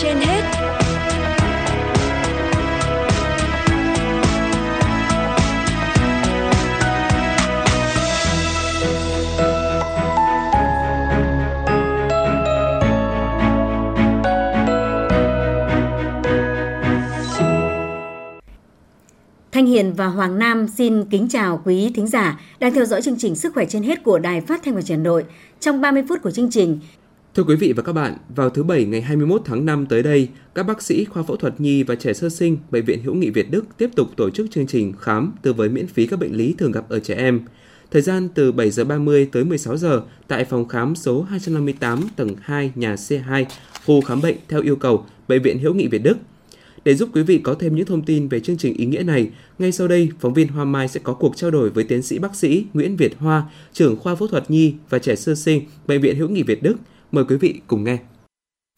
trên hết Thanh Hiền và Hoàng Nam xin kính chào quý thính giả đang theo dõi chương trình Sức khỏe trên hết của Đài Phát thanh và Truyền nội. Trong 30 phút của chương trình, Thưa quý vị và các bạn, vào thứ Bảy ngày 21 tháng 5 tới đây, các bác sĩ khoa phẫu thuật nhi và trẻ sơ sinh Bệnh viện Hữu nghị Việt Đức tiếp tục tổ chức chương trình khám tư vấn miễn phí các bệnh lý thường gặp ở trẻ em. Thời gian từ 7 giờ 30 tới 16 giờ tại phòng khám số 258 tầng 2 nhà C2, khu khám bệnh theo yêu cầu Bệnh viện Hữu nghị Việt Đức. Để giúp quý vị có thêm những thông tin về chương trình ý nghĩa này, ngay sau đây, phóng viên Hoa Mai sẽ có cuộc trao đổi với tiến sĩ bác sĩ Nguyễn Việt Hoa, trưởng khoa phẫu thuật nhi và trẻ sơ sinh Bệnh viện Hữu nghị Việt Đức. Mời quý vị cùng nghe.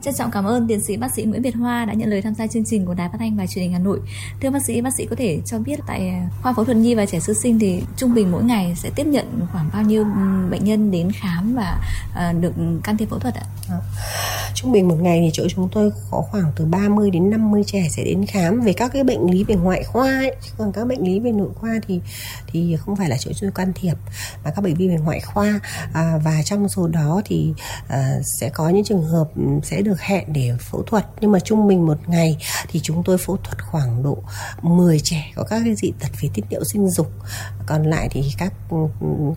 Trân trọng cảm ơn tiến sĩ bác sĩ Nguyễn Việt Hoa đã nhận lời tham gia chương trình của Đài Phát thanh và Truyền hình Hà Nội. Thưa bác sĩ, bác sĩ có thể cho biết tại à, khoa phẫu thuật nhi và trẻ sơ sinh thì trung bình mỗi ngày sẽ tiếp nhận khoảng bao nhiêu bệnh nhân đến khám và à, được can thiệp phẫu thuật ạ? À, trung bình một ngày thì chỗ chúng tôi có khoảng từ 30 đến 50 trẻ sẽ đến khám về các cái bệnh lý về ngoại khoa ấy. còn các bệnh lý về nội khoa thì thì không phải là chỗ chúng tôi can thiệp mà các bệnh lý về ngoại khoa à, và trong số đó thì à, sẽ có những trường hợp sẽ được hẹn để phẫu thuật nhưng mà trung bình một ngày thì chúng tôi phẫu thuật khoảng độ 10 trẻ có các cái dị tật về tiết niệu sinh dục còn lại thì các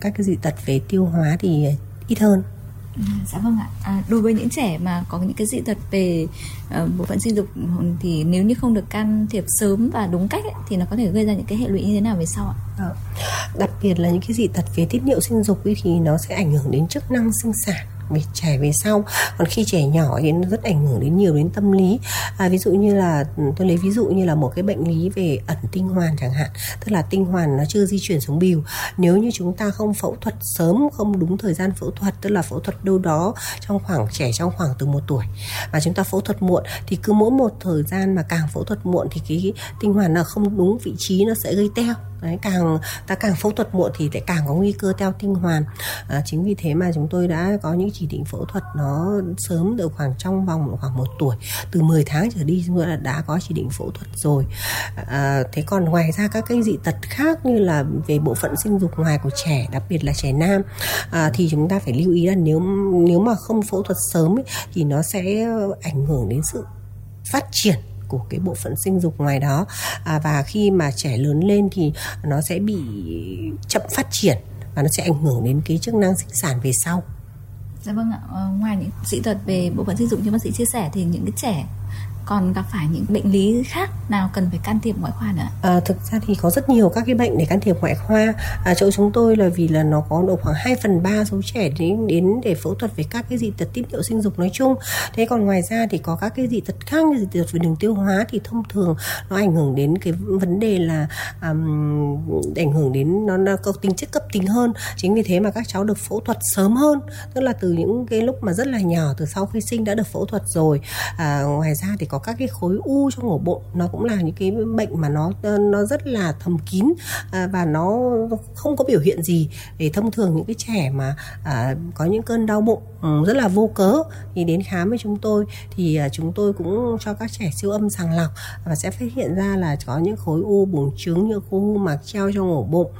các cái dị tật về tiêu hóa thì ít hơn Ừ, dạ vâng ạ. À, đối với những trẻ mà có những cái dị tật về uh, bộ phận sinh dục thì nếu như không được can thiệp sớm và đúng cách ấy, thì nó có thể gây ra những cái hệ lụy như thế nào về sau ạ? À, đặc biệt là những cái dị tật về tiết niệu sinh dục ấy thì nó sẽ ảnh hưởng đến chức năng sinh sản về trẻ về sau còn khi trẻ nhỏ thì nó rất ảnh hưởng đến nhiều đến tâm lý. À, ví dụ như là ừ, tôi lấy ví dụ như là một cái bệnh lý về ẩn tinh hoàn chẳng hạn tức là tinh hoàn nó chưa di chuyển xuống bìu. Nếu như chúng ta không phẫu thuật sớm không đúng thời gian phẫu thuật tức là phẫu thuật đâu đó trong khoảng trẻ trong khoảng từ một tuổi và chúng ta phẫu thuật muộn thì cứ mỗi một thời gian mà càng phẫu thuật muộn thì cái tinh hoàn là không đúng vị trí nó sẽ gây teo. Đấy, càng ta càng phẫu thuật muộn thì lại càng có nguy cơ teo tinh hoàn. À, chính vì thế mà chúng tôi đã có những chỉ định phẫu thuật nó sớm được khoảng trong vòng khoảng một tuổi từ 10 tháng trở đi chúng tôi đã, đã có chỉ định phẫu thuật rồi. À, thế còn ngoài ra các cái dị tật khác như là về bộ phận sinh dục ngoài của trẻ đặc biệt là trẻ nam à, thì chúng ta phải lưu ý là nếu nếu mà không phẫu thuật sớm ấy, thì nó sẽ ảnh hưởng đến sự phát triển của cái bộ phận sinh dục ngoài đó à, và khi mà trẻ lớn lên thì nó sẽ bị chậm phát triển và nó sẽ ảnh hưởng đến cái chức năng sinh sản về sau. Dạ vâng ạ, ờ, ngoài những dị tật về bộ phận sinh dục như bác sĩ chia sẻ thì những cái trẻ còn gặp phải những bệnh lý khác nào cần phải can thiệp ngoại khoa nữa? À, thực ra thì có rất nhiều các cái bệnh để can thiệp ngoại khoa. À, chỗ chúng tôi là vì là nó có độ khoảng 2 phần 3 số trẻ đến đến để phẫu thuật về các cái dị tật tiết niệu sinh dục nói chung. Thế còn ngoài ra thì có các cái dị tật khác như dị tật về đường tiêu hóa thì thông thường nó ảnh hưởng đến cái vấn đề là um, ảnh hưởng đến nó, nó có tính chất cấp tính hơn. Chính vì thế mà các cháu được phẫu thuật sớm hơn, tức là từ những cái lúc mà rất là nhỏ từ sau khi sinh đã được phẫu thuật rồi. À, ngoài ra thì có các cái khối u trong ổ bụng nó cũng là những cái bệnh mà nó nó rất là thầm kín à, và nó không có biểu hiện gì để thông thường những cái trẻ mà à, có những cơn đau bụng ừ, rất là vô cớ. Thì đến khám với chúng tôi thì à, chúng tôi cũng cho các trẻ siêu âm sàng lọc và sẽ phát hiện ra là có những khối u buồng trứng như khối u mạc treo trong ổ bụng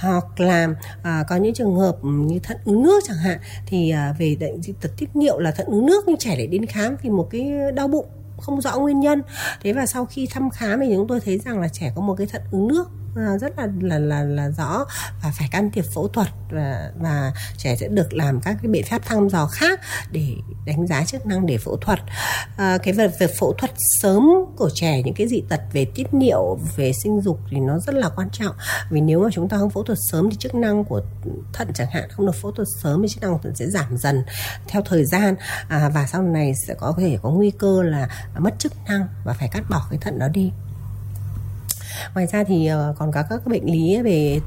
hoặc là à, có những trường hợp như thận ứ nước chẳng hạn. Thì à, về bệnh tật tiết niệu là thận ứ nước nhưng trẻ lại đến khám vì một cái đau bụng không rõ nguyên nhân. Thế và sau khi thăm khám thì chúng tôi thấy rằng là trẻ có một cái thận ứng nước. À, rất là là là là rõ và phải can thiệp phẫu thuật và và trẻ sẽ được làm các cái biện pháp thăm dò khác để đánh giá chức năng để phẫu thuật. À, cái việc, việc phẫu thuật sớm của trẻ những cái dị tật về tiết niệu về sinh dục thì nó rất là quan trọng. Vì nếu mà chúng ta không phẫu thuật sớm thì chức năng của thận chẳng hạn không được phẫu thuật sớm thì chức năng của thận sẽ giảm dần theo thời gian. À, và sau này sẽ có thể có nguy cơ là mất chức năng và phải cắt bỏ cái thận đó đi ngoài ra thì ờ, còn có các bệnh lý về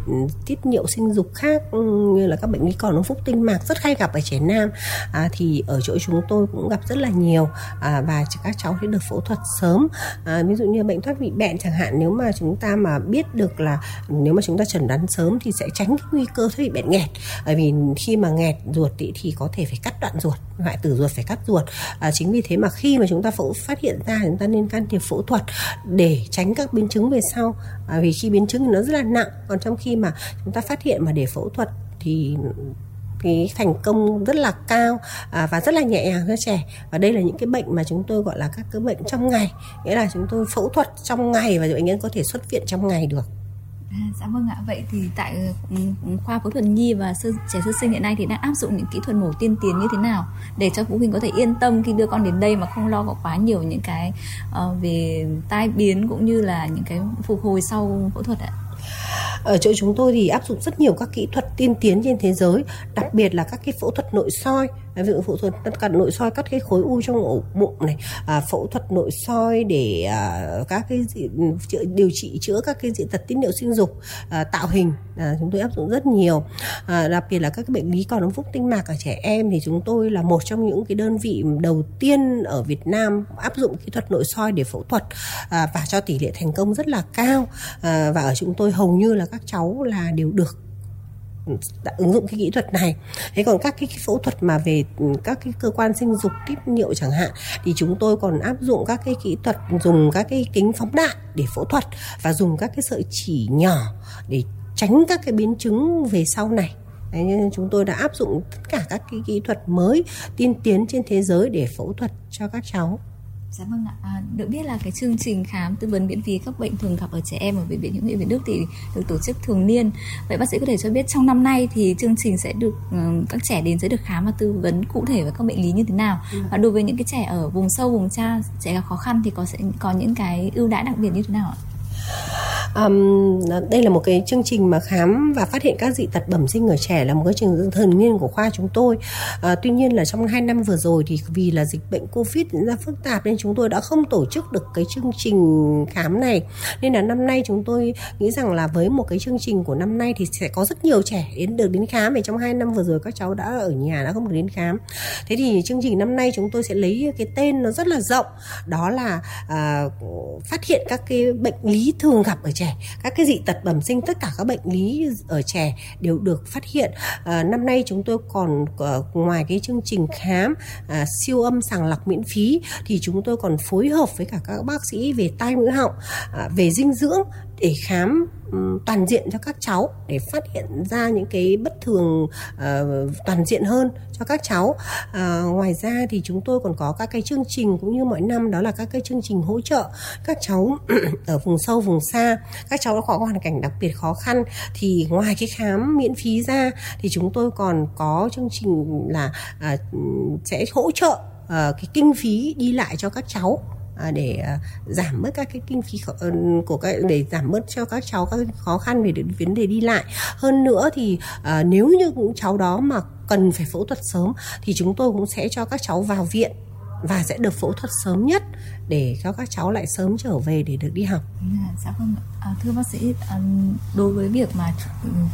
tiết niệu sinh dục khác ừ, như là các bệnh lý còn phúc tinh mạc rất hay gặp ở trẻ nam. À, thì ở chỗ chúng tôi cũng gặp rất là nhiều. À, và các cháu sẽ được phẫu thuật sớm. À, ví dụ như bệnh thoát vị bẹn chẳng hạn nếu mà chúng ta mà biết được là nếu mà chúng ta chẩn đoán sớm thì sẽ tránh cái nguy cơ thoát vị bẹn nghẹt. Bởi vì khi mà nghẹt ruột thì, thì có thể phải cắt đoạn ruột hoại tử ruột phải cắt ruột. À, chính vì thế mà khi mà chúng ta phẫu phát hiện ra chúng ta nên can thiệp phẫu thuật để tránh các biến chứng về sau. À, vì khi biến chứng thì nó rất là nặng còn trong khi mà chúng ta phát hiện mà để phẫu thuật thì cái thành công rất là cao à, và rất là nhẹ nhàng cho trẻ. Và đây là những cái bệnh mà chúng tôi gọi là các cái bệnh trong ngày. Nghĩa là chúng tôi phẫu thuật trong ngày và bệnh nhân có thể xuất viện trong ngày được. À, dạ vâng ạ. Vậy thì tại ừ, khoa phẫu thuật nhi và sơ, trẻ sơ sinh hiện nay thì đang áp dụng những kỹ thuật mổ tiên tiến như thế nào để cho phụ huynh có thể yên tâm khi đưa con đến đây mà không lo có quá nhiều những cái uh, về tai biến cũng như là những cái phục hồi sau phẫu thuật ạ? ở chỗ chúng tôi thì áp dụng rất nhiều các kỹ thuật tiên tiến trên thế giới đặc biệt là các cái phẫu thuật nội soi ví dụ phẫu thuật tất cả nội soi cắt cái khối u trong ổ bụng này à, phẫu thuật nội soi để à, các cái chữa, điều trị chữa các cái dị tật tiết niệu sinh dục à, tạo hình à, chúng tôi áp dụng rất nhiều. À, đặc biệt là các cái bệnh lý còn ống phúc tinh mạc ở trẻ em thì chúng tôi là một trong những cái đơn vị đầu tiên ở Việt Nam áp dụng kỹ thuật nội soi để phẫu thuật à, và cho tỷ lệ thành công rất là cao. À, và ở chúng tôi hầu như là các cháu là đều được đã ứng dụng cái kỹ thuật này. Thế còn các cái phẫu thuật mà về ừ, các cái cơ quan sinh dục tiết niệu chẳng hạn thì chúng tôi còn áp dụng các cái kỹ thuật dùng các cái kính phóng đại để phẫu thuật và dùng các cái sợi chỉ nhỏ để tránh các cái biến chứng về sau này. Đấy, nên chúng tôi đã áp dụng tất cả các cái kỹ thuật mới tiên tiến trên thế giới để phẫu thuật cho các cháu. Dạ vâng ạ. À, được biết là cái chương trình khám tư vấn miễn phí các bệnh thường gặp ở trẻ em ở bệnh viện hữu nghị Việt Đức thì được tổ chức thường niên. Vậy bác sĩ có thể cho biết trong năm nay thì chương trình sẽ được uh, các trẻ đến sẽ được khám và tư vấn cụ thể về các bệnh lý như thế nào? Ừ. Và đối với những cái trẻ ở vùng sâu vùng xa, trẻ gặp khó khăn thì có sẽ có những cái ưu đãi đặc biệt như thế nào ạ? Um, đây là một cái chương trình mà khám và phát hiện các dị tật bẩm sinh ở trẻ là một cái chương trình thường niên của khoa chúng tôi. uh, tuy nhiên là trong hai năm vừa rồi thì vì là dịch bệnh covid diễn ra phức tạp nên chúng tôi đã không tổ chức được cái chương trình khám này. Nên là năm nay chúng tôi nghĩ rằng là với một cái chương trình của năm nay thì sẽ có rất nhiều trẻ đến được đến khám. Vì trong hai năm vừa rồi các cháu đã ở nhà đã không được đến khám. Thế thì chương trình năm nay chúng tôi sẽ lấy cái tên nó rất là rộng. Đó là uh, phát hiện các cái bệnh lý thường gặp ở trẻ trẻ. Các cái dị tật bẩm sinh tất cả các bệnh lý ở trẻ đều được phát hiện. À, năm nay chúng tôi còn à, ngoài cái chương trình khám à, siêu âm sàng lọc miễn phí thì chúng tôi còn phối hợp với cả các bác sĩ về tai mũi họng à, về dinh dưỡng để khám ừ, toàn diện cho các cháu để phát hiện ra những cái bất thường uh, toàn diện hơn cho các cháu. Uh, ngoài ra thì chúng tôi còn có các cái chương trình cũng như mỗi năm đó là các cái chương trình hỗ trợ các cháu ở vùng sâu vùng xa. Các cháu có hoàn cảnh đặc biệt khó khăn thì ngoài cái khám miễn phí ra thì chúng tôi còn có chương trình là uh, sẽ hỗ trợ uh, cái kinh phí đi lại cho các cháu. À, để à, giảm bớt các cái kinh phí ờ, của các, để giảm bớt cho các cháu các khó khăn về vấn đề đi lại. Hơn nữa thì à, nếu như những cháu đó mà cần phải phẫu thuật sớm thì chúng tôi cũng sẽ cho các cháu vào viện và sẽ được phẫu thuật sớm nhất để cho các cháu lại sớm trở về để được đi học. À, dạ vâng. À, thưa bác sĩ, à, đối với việc mà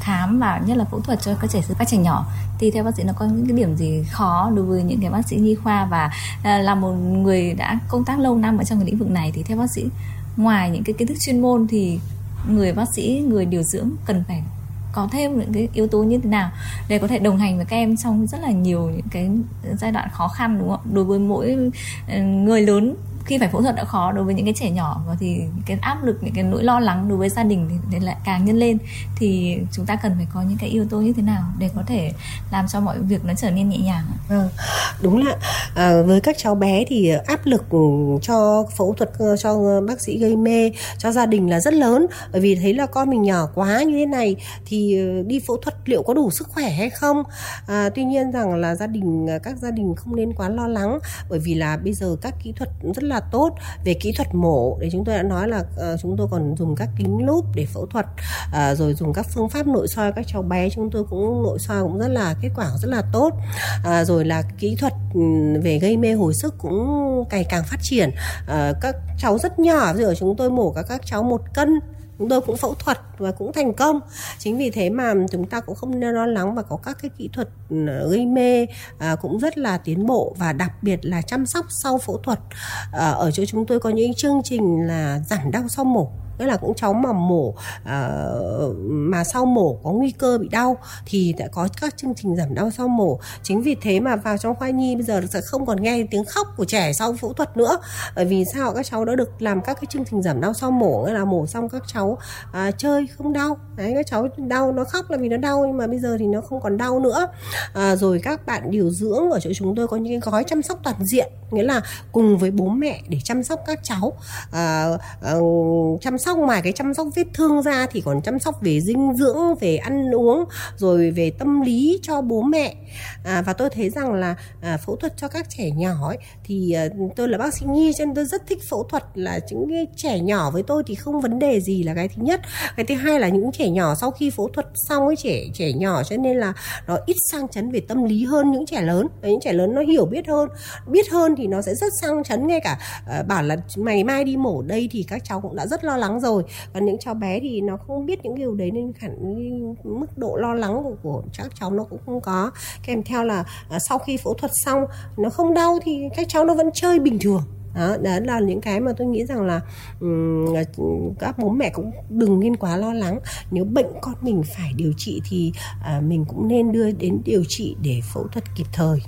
khám và nhất là phẫu thuật cho các trẻ các trẻ nhỏ thì theo bác sĩ nó có những cái điểm gì khó đối với những cái bác sĩ nhi khoa và à, là một người đã công tác lâu năm ở trong cái lĩnh vực này thì theo bác sĩ ngoài những cái kiến thức chuyên môn thì người bác sĩ người điều dưỡng cần phải có thêm những cái yếu tố như thế nào để có thể đồng hành với các em trong rất là nhiều những cái giai đoạn khó khăn, đúng không? Đối với mỗi ừ, người lớn khi phải phẫu thuật đã khó đối với những cái trẻ nhỏ và thì cái áp lực những cái nỗi lo lắng đối với gia đình thì lại càng nhân lên. Thì chúng ta cần phải có những cái yếu tố như thế nào để có thể làm cho mọi việc nó trở nên nhẹ nhàng à, đúng là à, với các cháu bé thì áp lực cho phẫu thuật ờ, cho bác sĩ gây mê cho gia đình là rất lớn. Bởi vì thấy là con mình nhỏ quá như thế này thì ờ, đi phẫu thuật liệu có đủ sức khỏe hay không? À, tuy nhiên rằng là gia đình à, các gia đình không nên quá lo lắng. Bởi vì là bây giờ các kỹ thuật rất là tốt về kỹ thuật mổ. Để chúng tôi đã nói là uh, chúng tôi còn dùng các kính lúp để phẫu thuật uh, rồi dùng các phương pháp nội soi. Các cháu bé chúng tôi cũng nội soi cũng rất là kết quả rất là tốt. Uh, rồi là kỹ thuật về gây mê hồi sức cũng ngày càng phát triển. Uh, các cháu rất nhỏ rồi ở chúng tôi mổ các các cháu một cân chúng tôi cũng phẫu thuật và cũng thành công. Chính vì thế mà chúng ta cũng không nên lo lắng và có các cái kỹ thuật ờ, gây mê à, cũng rất là tiến bộ và đặc biệt là chăm sóc sau phẫu thuật. À, ở chỗ chúng tôi có những chương trình là giảm đau sau mổ nghĩa là cũng cháu mà mổ à, mà sau mổ có nguy cơ bị đau thì đã có các chương trình giảm đau sau mổ. Chính vì thế mà vào trong khoa nhi bây giờ sẽ không còn nghe tiếng khóc của trẻ sau phẫu thuật nữa. Bởi vì sao? Các cháu đã được làm các cái chương trình giảm đau sau mổ nghĩa là mổ xong các cháu à, chơi không đau. Đấy các cháu đau nó khóc là vì nó đau nhưng mà bây giờ thì nó không còn đau nữa. À, rồi các bạn điều dưỡng ở chỗ chúng tôi có những cái gói chăm sóc toàn diện nghĩa là cùng với bố mẹ để chăm sóc các cháu. À, à, chăm sóc ngoài cái chăm sóc vết thương ra thì còn chăm sóc về dinh dưỡng về ăn uống rồi về tâm lý cho bố mẹ. À, và tôi thấy rằng là à, phẫu thuật cho các trẻ nhỏ ấy, thì à, tôi là bác sĩ nhi cho nên tôi rất thích phẫu thuật là những cái trẻ nhỏ với tôi thì không vấn đề gì là cái thứ nhất. Cái thứ hai là những trẻ nhỏ sau khi phẫu thuật xong ấy trẻ trẻ nhỏ cho nên là nó ít sang chấn về tâm lý hơn những trẻ lớn. Những trẻ lớn nó hiểu biết hơn biết hơn thì nó sẽ rất sang chấn ngay cả à, bảo là ngày mai đi mổ đây thì các cháu cũng đã rất lo lắng rồi. Còn những cháu bé thì nó không biết những điều đấy nên khả mức độ lo lắng của, của các cháu nó cũng không có. Kèm theo là à, sau khi phẫu thuật xong nó không đau thì các cháu nó vẫn chơi bình thường. Đó, đó là những cái mà tôi nghĩ rằng là um, các bố mẹ cũng đừng nên quá lo lắng. Nếu bệnh con mình phải điều trị thì uh, mình cũng nên đưa đến điều trị để phẫu thuật kịp thời.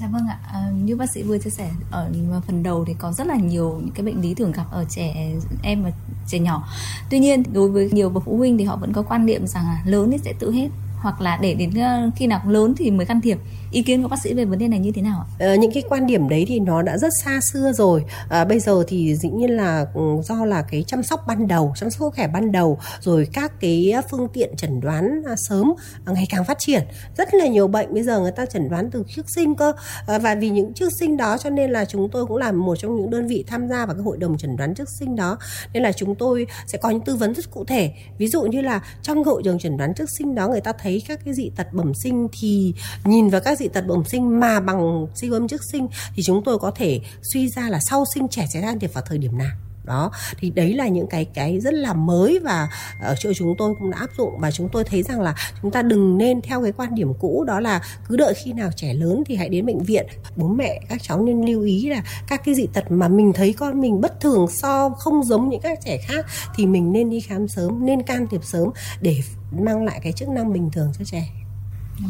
Dạ vâng ạ, à, như bác sĩ vừa chia sẻ ở phần đầu thì có rất là nhiều những cái bệnh lý thường gặp ở trẻ em và trẻ nhỏ. Tuy nhiên đối với nhiều bậc phụ huynh thì họ vẫn có quan niệm rằng là lớn thì sẽ tự hết hoặc là để đến ờ, khi nào lớn thì mới can thiệp. Ý kiến của bác sĩ về vấn đề này như thế nào ạ? Ờ, những cái quan điểm đấy thì nó đã rất xa xưa rồi. À, bây giờ thì dĩ nhiên là ừ, do là cái chăm sóc ban đầu chăm sóc khỏe ban đầu rồi các cái phương tiện chẩn đoán à, sớm à, ngày càng phát triển. Rất là nhiều bệnh bây giờ người ta chẩn đoán từ trước sinh cơ. À, và vì những trước sinh đó cho nên là chúng tôi cũng là một trong những đơn vị tham gia vào cái hội đồng chẩn đoán trước sinh đó. Nên là chúng tôi sẽ có những tư vấn rất cụ thể. Ví dụ như là trong hội đồng chẩn đoán trước sinh đó người ta thấy các cái dị tật bẩm sinh thì nhìn vào các dị tật bẩm sinh mà bằng siêu âm trước sinh thì chúng tôi có thể suy ra là sau sinh trẻ sẽ can thiệp vào thời điểm nào. Đó, thì đấy là những cái cái rất là mới và ở chỗ chúng tôi cũng đã áp dụng và chúng tôi thấy rằng là chúng ta đừng nên theo cái quan điểm cũ đó là cứ đợi khi nào trẻ lớn thì hãy đến bệnh viện. Bố mẹ, các cháu nên lưu ý là các cái dị tật mà mình thấy con mình bất thường so không giống những các trẻ khác thì mình nên đi khám sớm, nên can thiệp sớm để mang lại cái chức năng bình thường cho trẻ.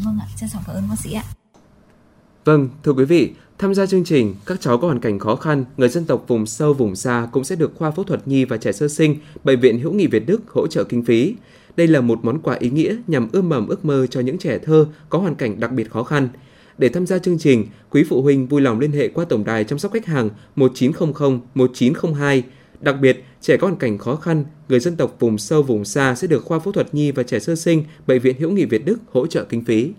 Vâng ạ, trân trọng cảm ơn bác sĩ ạ. Vâng, thưa quý vị, tham gia chương trình, các cháu có hoàn cảnh khó khăn, người dân tộc vùng sâu vùng xa cũng sẽ được khoa phẫu thuật nhi và trẻ sơ sinh, bệnh viện Hữu nghị Việt Đức hỗ trợ kinh phí. Đây là một món quà ý nghĩa nhằm ươm mầm ước mơ cho những trẻ thơ có hoàn cảnh đặc biệt khó khăn. Để tham gia chương trình, quý phụ huynh vui lòng liên hệ qua tổng đài chăm sóc khách hàng 1900 1902. Đặc biệt, trẻ có hoàn cảnh khó khăn, người dân tộc vùng sâu vùng xa sẽ được khoa phẫu thuật nhi và trẻ sơ sinh, bệnh viện Hữu nghị Việt Đức hỗ trợ kinh phí.